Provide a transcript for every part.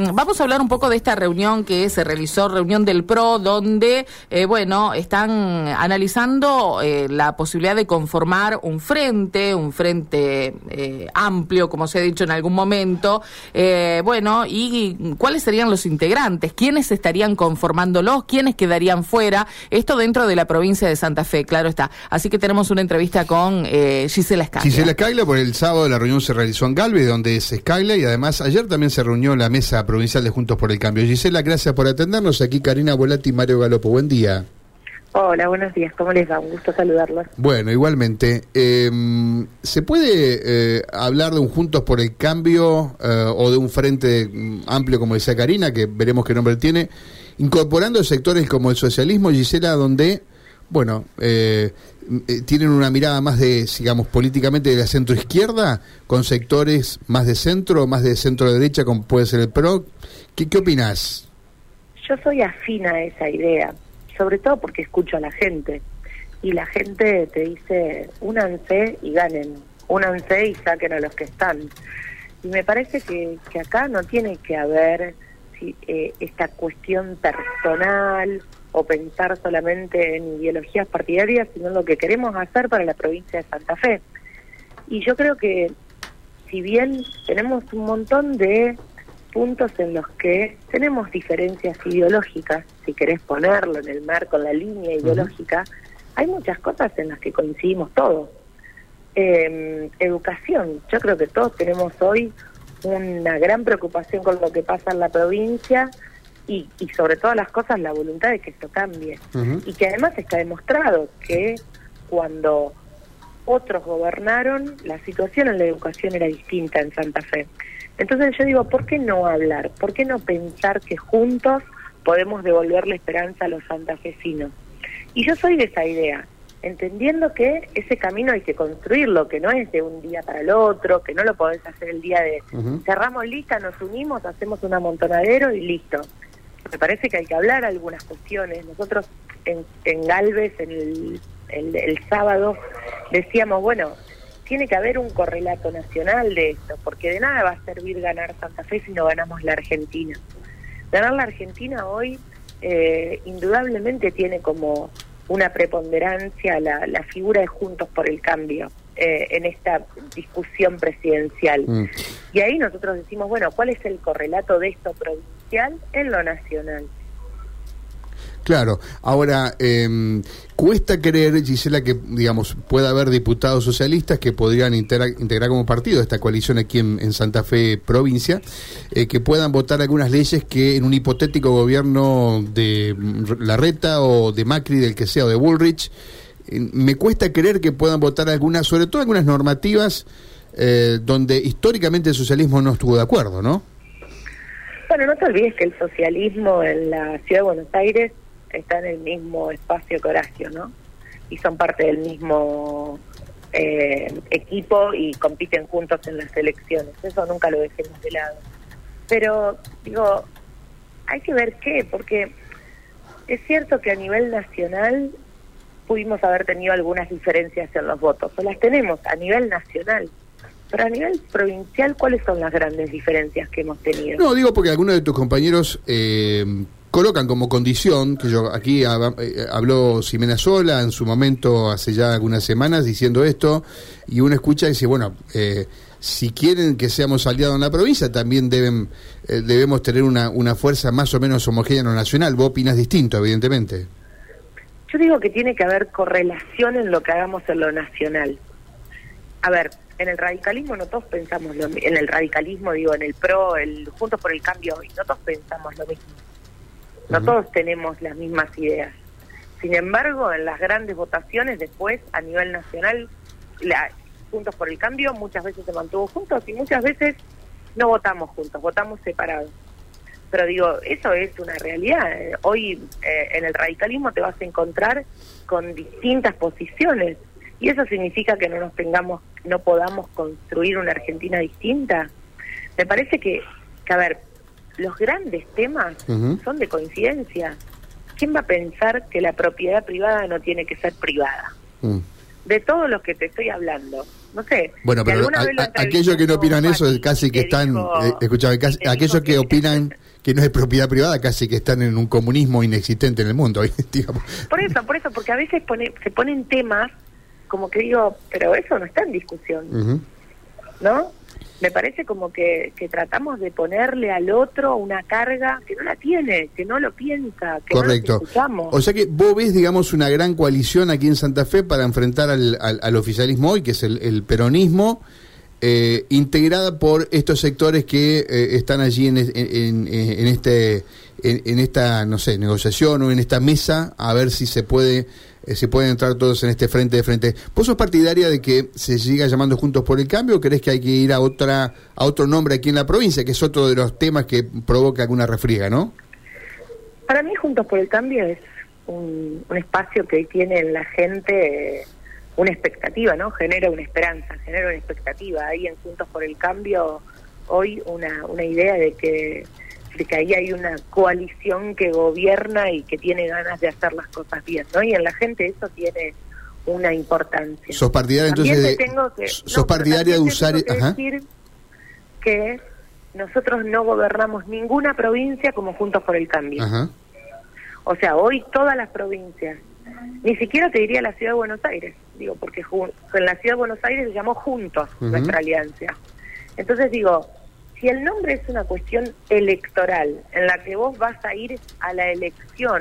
Vamos a hablar un poco de esta reunión que se realizó, reunión del PRO, donde, eh, bueno, están analizando eh, la posibilidad de conformar un frente, un frente eh, amplio, como se ha dicho en algún momento. bueno, y cuáles serían los integrantes, quiénes estarían conformándolos, quiénes quedarían fuera. Esto dentro de la provincia de Santa Fe, claro está. Así que tenemos una entrevista con Gisela Scaglia. Gisela Scaglia, por el sábado la reunión se realizó en Galvez, donde es Scaglia, y además ayer también se reunió la mesa provincial de Juntos por el Cambio. Gisela, gracias por atendernos. Aquí Karina Volati y Mario Galopo. Buen día. Hola, buenos días. ¿Cómo les va? Un gusto saludarlos. Bueno, igualmente. Em, ¿Se puede eh, hablar de un Juntos por el Cambio eh, o de un frente mm, amplio, como decía Karina, que veremos qué nombre tiene, incorporando sectores como el socialismo, Gisela, donde bueno, eh, tienen una mirada más de, digamos, políticamente de la centro izquierda, con sectores más de centro, más de centro derecha, como puede ser el PRO. ¿Qué, qué opinas? Yo soy afina a esa idea, sobre todo porque escucho a la gente. Y la gente te dice, únanse y ganen, únanse y saquen a los que están. Y me parece que, que acá no tiene que haber eh, esta cuestión personal o pensar solamente en ideologías partidarias, sino en lo que queremos hacer para la provincia de Santa Fe. Y yo creo que si bien tenemos un montón de puntos en los que tenemos diferencias ideológicas, si querés ponerlo en el marco, en la línea ideológica, hay muchas cosas en las que coincidimos todos. Eh, educación, yo creo que todos tenemos hoy una gran preocupación con lo que pasa en la provincia y, y sobre todas las cosas la voluntad de que esto cambie. Y que además está demostrado que cuando otros gobernaron, la situación en la educación era distinta en Santa Fe. Entonces yo digo, ¿por qué no hablar? ¿Por qué no pensar que juntos podemos devolverle esperanza a los santafesinos? Y yo soy de esa idea entendiendo que ese camino hay que construirlo, que no es de un día para el otro, que no lo podés hacer el día de cerramos lista, nos unimos, hacemos un amontonadero y listo. Me parece que hay que hablar algunas cuestiones. Nosotros en, en Galvez, en el, el, sábado, decíamos, bueno, tiene que haber un correlato nacional de esto, porque de nada va a servir ganar Santa Fe si no ganamos la Argentina. Ganar la Argentina hoy eh, indudablemente tiene como una preponderancia la, la figura de Juntos por el Cambio eh, en esta discusión presidencial. Mm. Y ahí nosotros decimos, bueno, ¿cuál es el correlato de esto provincial en lo nacional? Claro, ahora, eh, cuesta creer, Gisela, que digamos pueda haber diputados socialistas que podrían integrar, como partido esta coalición aquí en, Santa Fe provincia, eh, que puedan votar algunas leyes que en un hipotético gobierno de Larreta o de Macri, del que sea, o de Bullrich, me cuesta creer que puedan votar algunas, sobre todo algunas normativas eh, donde históricamente el socialismo no estuvo de acuerdo, ¿no? Bueno, no te olvides que el socialismo en la ciudad de Buenos Aires está en el mismo espacio que Horacio, ¿no? Y son parte del mismo eh, equipo y compiten juntos en las elecciones. Eso nunca lo dejemos de lado. Pero, digo, hay que ver qué, porque es cierto que a nivel nacional pudimos haber tenido algunas diferencias en los votos, o las tenemos a nivel nacional. Pero a nivel provincial, ¿cuáles son las grandes diferencias que hemos tenido? No, digo porque algunos de tus compañeros eh, colocan como condición, que yo aquí eh, habló Ximena Sola en su momento hace ya algunas semanas diciendo esto, y uno escucha y dice, bueno, eh, si quieren que seamos aliados en la provincia, también deben eh, debemos tener una, una fuerza más o menos homogénea en lo nacional. Vos opinas distinto, evidentemente. Yo digo que tiene que haber correlación en lo que hagamos en lo nacional. A ver, en el radicalismo no todos pensamos lo en el radicalismo digo en el pro, el Juntos por el Cambio, y no todos pensamos lo mismo no todos tenemos las mismas ideas. Sin embargo, en las grandes votaciones después, a nivel nacional, la, Juntos por el Cambio muchas veces se mantuvo juntos y muchas veces no votamos juntos, votamos separados. Pero digo, eso es una realidad. Hoy eh, en el radicalismo te vas a encontrar con distintas posiciones y eso significa que no nos tengamos, no podamos construir una Argentina distinta. Me parece que, que a ver, los grandes temas son de coincidencia. ¿Quién va a pensar que la propiedad privada no tiene que ser privada? Mm. De todos los que te estoy hablando, no sé. Bueno, pero aquellos que no opinan eso casi que, están, eh, aquellos que opinan que no es propiedad privada casi que están en un comunismo inexistente en el mundo, digamos. Por eso, por eso, porque a veces pone, se ponen temas como que digo, pero eso no está en discusión, ¿no? me parece como que, que, tratamos de ponerle al otro una carga que no la tiene, que no lo piensa, que Correcto. no lo escuchamos. O sea que vos ves, digamos, una gran coalición aquí en Santa Fe para enfrentar al, al, oficialismo hoy, que es el, peronismo, eh, integrada por estos sectores que eh, están allí en, en, en este en, esta, no sé, negociación o en esta mesa a ver si se puede eh, se pueden entrar todos en este frente de frente. ¿Vos sos partidaria de que se siga llamando Juntos por el Cambio o crees que hay que ir a otra a otro nombre aquí en la provincia, que es otro de los temas que provoca alguna refriega, ¿no? Para mí Juntos por el Cambio es un, espacio que tiene en la gente una expectativa, ¿no? Genera una esperanza, genera una expectativa. Ahí en Juntos por el Cambio hoy una, una idea de que de que ahí hay una coalición que gobierna y que tiene ganas de hacer las cosas bien, ¿no? Y en la gente eso tiene una importancia. ¿Sos partidaria entonces de, tengo que, sos partidaria de usar... decir que nosotros no gobernamos ninguna provincia como Juntos por el Cambio. O sea, hoy todas las provincias, ni siquiera te diría la Ciudad de Buenos Aires, digo, porque en la Ciudad de Buenos Aires se llamó Juntos nuestra alianza. Entonces digo, si el nombre es una cuestión electoral, en la que vos vas a ir a la elección,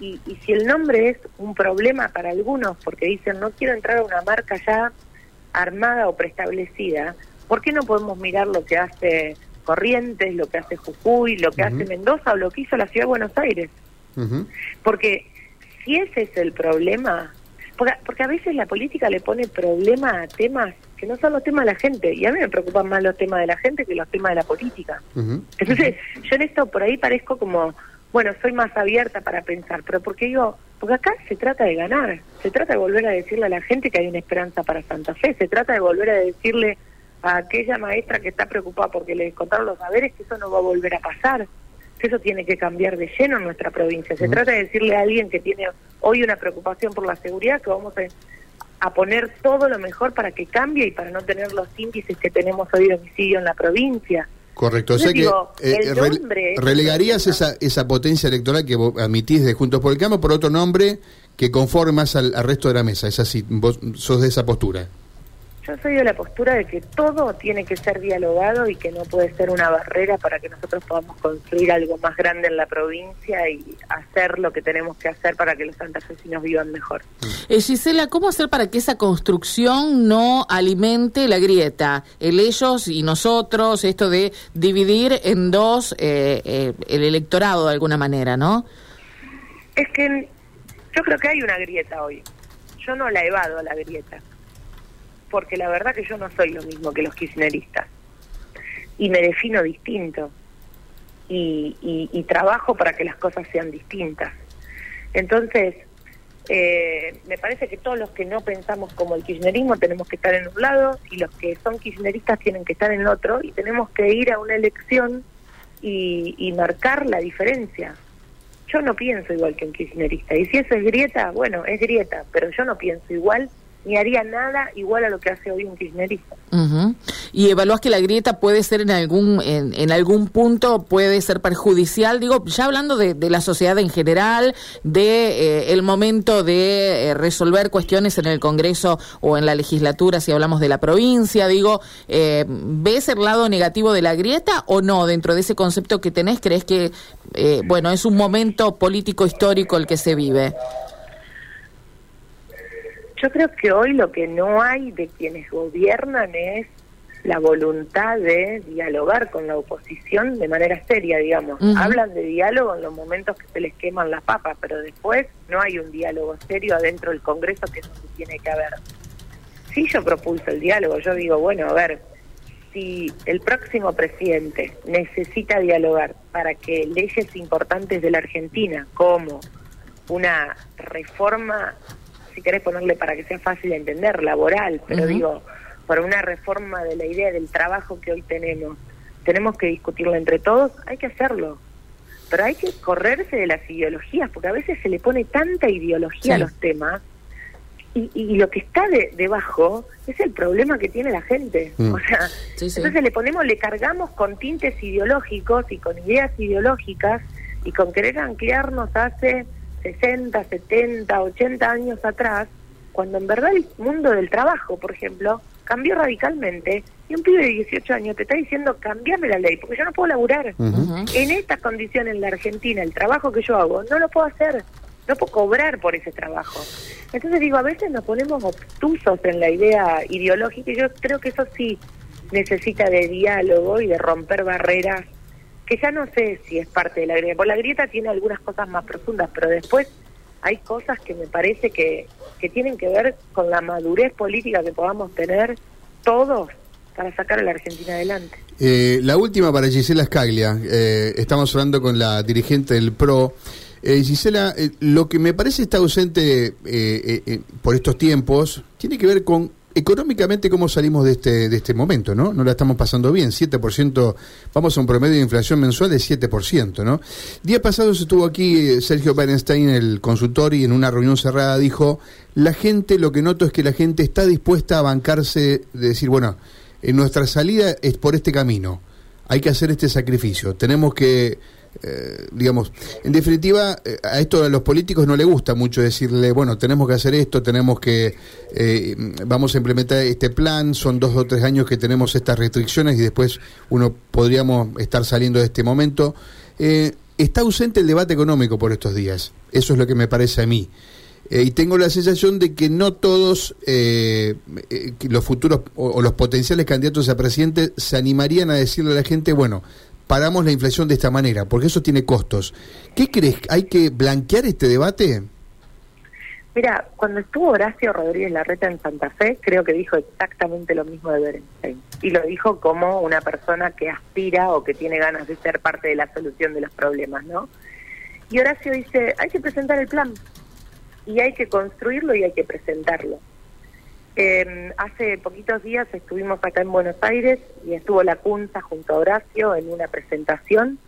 y, si el nombre es un problema para algunos, porque dicen no quiero entrar a una marca ya armada o preestablecida, ¿por qué no podemos mirar lo que hace Corrientes, lo que hace Jujuy, lo que hace Mendoza o lo que hizo la Ciudad de Buenos Aires? Porque si ese es el problema, porque, a veces la política le pone problema a temas que no son los temas de la gente. Y a mí me preocupan más los temas de la gente que los temas de la política. Entonces, yo en esto por ahí parezco como, bueno, soy más abierta para pensar, pero porque digo, porque acá se trata de ganar, se trata de volver a decirle a la gente que hay una esperanza para Santa Fe, se trata de volver a decirle a aquella maestra que está preocupada porque le contaron los saberes que eso no va a volver a pasar eso tiene que cambiar de lleno en nuestra provincia. Se trata de decirle a alguien que tiene hoy una preocupación por la seguridad que vamos a, poner todo lo mejor para que cambie y para no tener los índices que tenemos hoy de homicidio en la provincia. Correcto, o sea que eh, relegarías esa, esa potencia electoral que vos admitís de Juntos por el Cambio por otro nombre que conforme más al, al resto de la mesa. Es así, vos sos de esa postura. Yo soy de la postura de que todo tiene que ser dialogado y que no puede ser una barrera para que nosotros podamos construir algo más grande en la provincia y hacer lo que tenemos que hacer para que los santafesinos vivan mejor. Eh, Gisela, ¿cómo hacer para que esa construcción no alimente la grieta? El ellos y nosotros, esto de dividir en dos eh, eh, el electorado de alguna manera, ¿no? Es que yo creo que hay una grieta hoy. Yo no la evado la grieta porque la verdad que yo no soy lo mismo que los kirchneristas y me defino distinto y, y, trabajo para que las cosas sean distintas. Entonces, eh, me parece que todos los que no pensamos como el kirchnerismo tenemos que estar en un lado y los que son kirchneristas tienen que estar en otro y tenemos que ir a una elección y, y marcar la diferencia. Yo no pienso igual que un kirchnerista y si eso es grieta, bueno, es grieta, pero yo no pienso igual ni haría nada igual a lo que hace hoy un kirchnerista. Y evaluás que la grieta puede ser en algún en, algún punto puede ser perjudicial, digo, ya hablando de, la sociedad en general, de eh, el momento de eh, resolver cuestiones en el Congreso o en la legislatura, si hablamos de la provincia, digo, eh, ¿ves el lado negativo de la grieta o no dentro de ese concepto que tenés? ¿Crees que, bueno, es un momento político histórico el que se vive? Yo creo que hoy lo que no hay de quienes gobiernan es la voluntad de dialogar con la oposición de manera seria, digamos. Hablan de diálogo en los momentos que se les queman las papas, pero después no hay un diálogo serio adentro del Congreso que es donde tiene que haber. Si yo propulso el diálogo, yo digo, bueno, a ver, si el próximo presidente necesita dialogar para que leyes importantes de la Argentina, como una reforma querés ponerle para que sea fácil de entender, laboral, pero digo, para una reforma de la idea del trabajo que hoy tenemos, tenemos que discutirlo entre todos, hay que hacerlo. Pero hay que correrse de las ideologías, porque a veces se le pone tanta ideología a los temas y, lo que está de, debajo es el problema que tiene la gente. Mm. O sea, entonces le ponemos, le cargamos con tintes ideológicos y con ideas ideológicas y con querer anclarnos hace 60, 70, 80 años atrás, cuando en verdad el mundo del trabajo, por ejemplo, cambió radicalmente y un pibe de 18 años te está diciendo cambiame la ley porque yo no puedo laburar. En estas condiciones en la Argentina, el trabajo que yo hago, no lo puedo hacer no puedo cobrar por ese trabajo. Entonces digo, a veces nos ponemos obtusos en la idea ideológica y yo creo que eso sí necesita de diálogo y de romper barreras que ya no sé si es parte de la grieta, porque la grieta tiene algunas cosas más profundas, pero después hay cosas que me parece que, que tienen que ver con la madurez política que podamos tener todos para sacar a la Argentina adelante. Eh, la última para Gisela Scaglia, eh, estamos hablando con la dirigente del PRO. Eh, Gisela, eh, lo que me parece está ausente eh, por estos tiempos tiene que ver con económicamente cómo salimos de este, de este momento, ¿no? No la estamos pasando bien, 7%, vamos a un promedio de inflación mensual de 7%, ¿no? Día pasado se estuvo aquí Sergio Bernstein, el consultor, y en una reunión cerrada dijo, la gente, lo que noto es que la gente está dispuesta a bancarse, de decir, bueno, en nuestra salida es por este camino, hay que hacer este sacrificio, tenemos que eh, digamos, en definitiva, eh, a esto a los políticos no le gusta mucho decirle, bueno, tenemos que hacer esto, tenemos que, eh, vamos a implementar este plan, son dos o tres años que tenemos estas restricciones y después uno podríamos estar saliendo de este momento. está ausente el debate económico por estos días, eso es lo que me parece a mí. y tengo la sensación de que no todos los futuros o, los potenciales candidatos a presidente se animarían a decirle a la gente, bueno, paramos la inflación de esta manera, porque eso tiene costos. ¿Qué crees? ¿Hay que blanquear este debate? Mira, cuando estuvo Horacio Rodríguez Larreta en Santa Fe, creo que dijo exactamente lo mismo de Berenstein. Y lo dijo como una persona que aspira o que tiene ganas de ser parte de la solución de los problemas, ¿no? Y Horacio dice, hay que presentar el plan. Y hay que construirlo y hay que presentarlo. Eh, hace poquitos días estuvimos acá en Buenos Aires y estuvo la CUNSA junto a Horacio en una presentación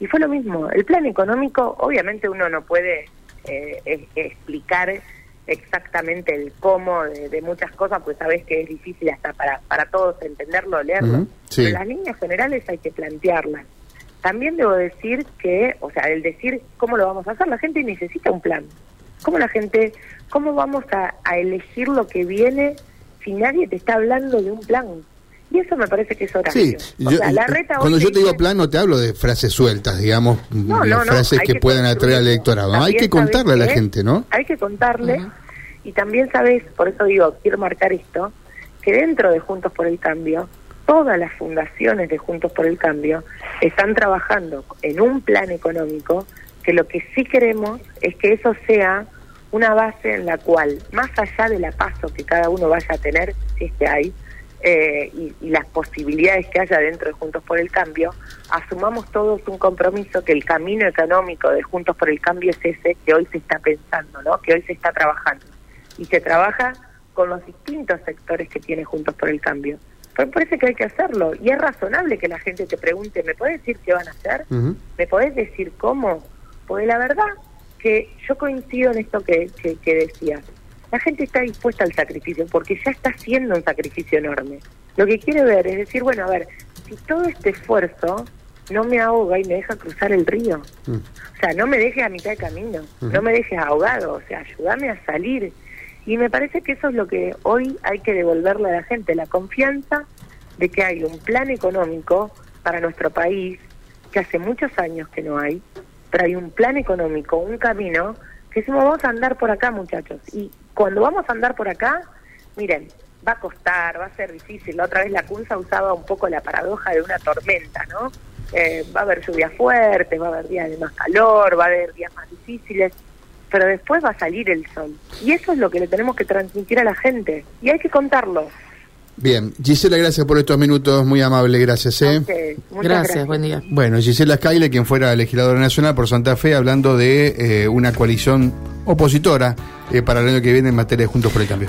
y fue lo mismo. El plan económico, obviamente uno no puede eh, explicar exactamente el cómo de, muchas cosas, pues sabes que es difícil hasta para, para todos entenderlo, leerlo. Pero las líneas generales hay que plantearlas. También debo decir que, o sea, el decir cómo lo vamos a hacer, la gente necesita un plan. ¿Cómo la gente, cómo vamos a, elegir lo que viene si nadie te está hablando de un plan? Y eso me parece que es horario. Sí, cuando yo te digo plan no te hablo de frases sueltas, digamos, frases que, puedan atraer al electorado. Hay que contarle a la gente, ¿no? Hay que contarle. Y también sabes, por eso digo, quiero marcar esto, que dentro de Juntos por el Cambio, todas las fundaciones de Juntos por el Cambio están trabajando en un plan económico que lo que sí queremos es que eso sea una base en la cual, más allá de la paso que cada uno vaya a tener, si es que hay, eh, y, las posibilidades que haya dentro de Juntos por el Cambio, asumamos todos un compromiso que el camino económico de Juntos por el Cambio es ese que hoy se está pensando, ¿no? que hoy se está trabajando. Y se trabaja con los distintos sectores que tiene Juntos por el Cambio. Pero parece que hay que hacerlo. Y es razonable que la gente te pregunte, ¿me puedes decir qué van a hacer? ¿Me podés decir cómo? Porque la verdad que yo coincido en esto que, que, decías. La gente está dispuesta al sacrificio porque ya está haciendo un sacrificio enorme. Lo que quiere ver es decir, bueno, a ver, si todo este esfuerzo no me ahoga y me deja cruzar el río. Mm. O sea, no me deje a mitad de camino, no me dejes ahogado, o sea, ayúdame a salir. Y me parece que eso es lo que hoy hay que devolverle a la gente, la confianza de que hay un plan económico para nuestro país que hace muchos años que no hay, hay un plan económico, un camino, que decimos, vamos a andar por acá, muchachos. Y cuando vamos a andar por acá, miren, va a costar, va a ser difícil. La otra vez la CUNSA usaba un poco la paradoja de una tormenta, ¿no? Eh, va a haber lluvias fuertes, va a haber días de más calor, va a haber días más difíciles, pero después va a salir el sol. Y eso es lo que le tenemos que transmitir a la gente. Y hay que contarlo. Bien, Gisela, gracias por estos minutos, muy amable, gracias. ¿eh? gracias, buen día. Bueno, Gisela Scaile, quien fuera legisladora nacional por Santa Fe, hablando de eh, una coalición opositora eh, para el año que viene en materia de Juntos por el Cambio.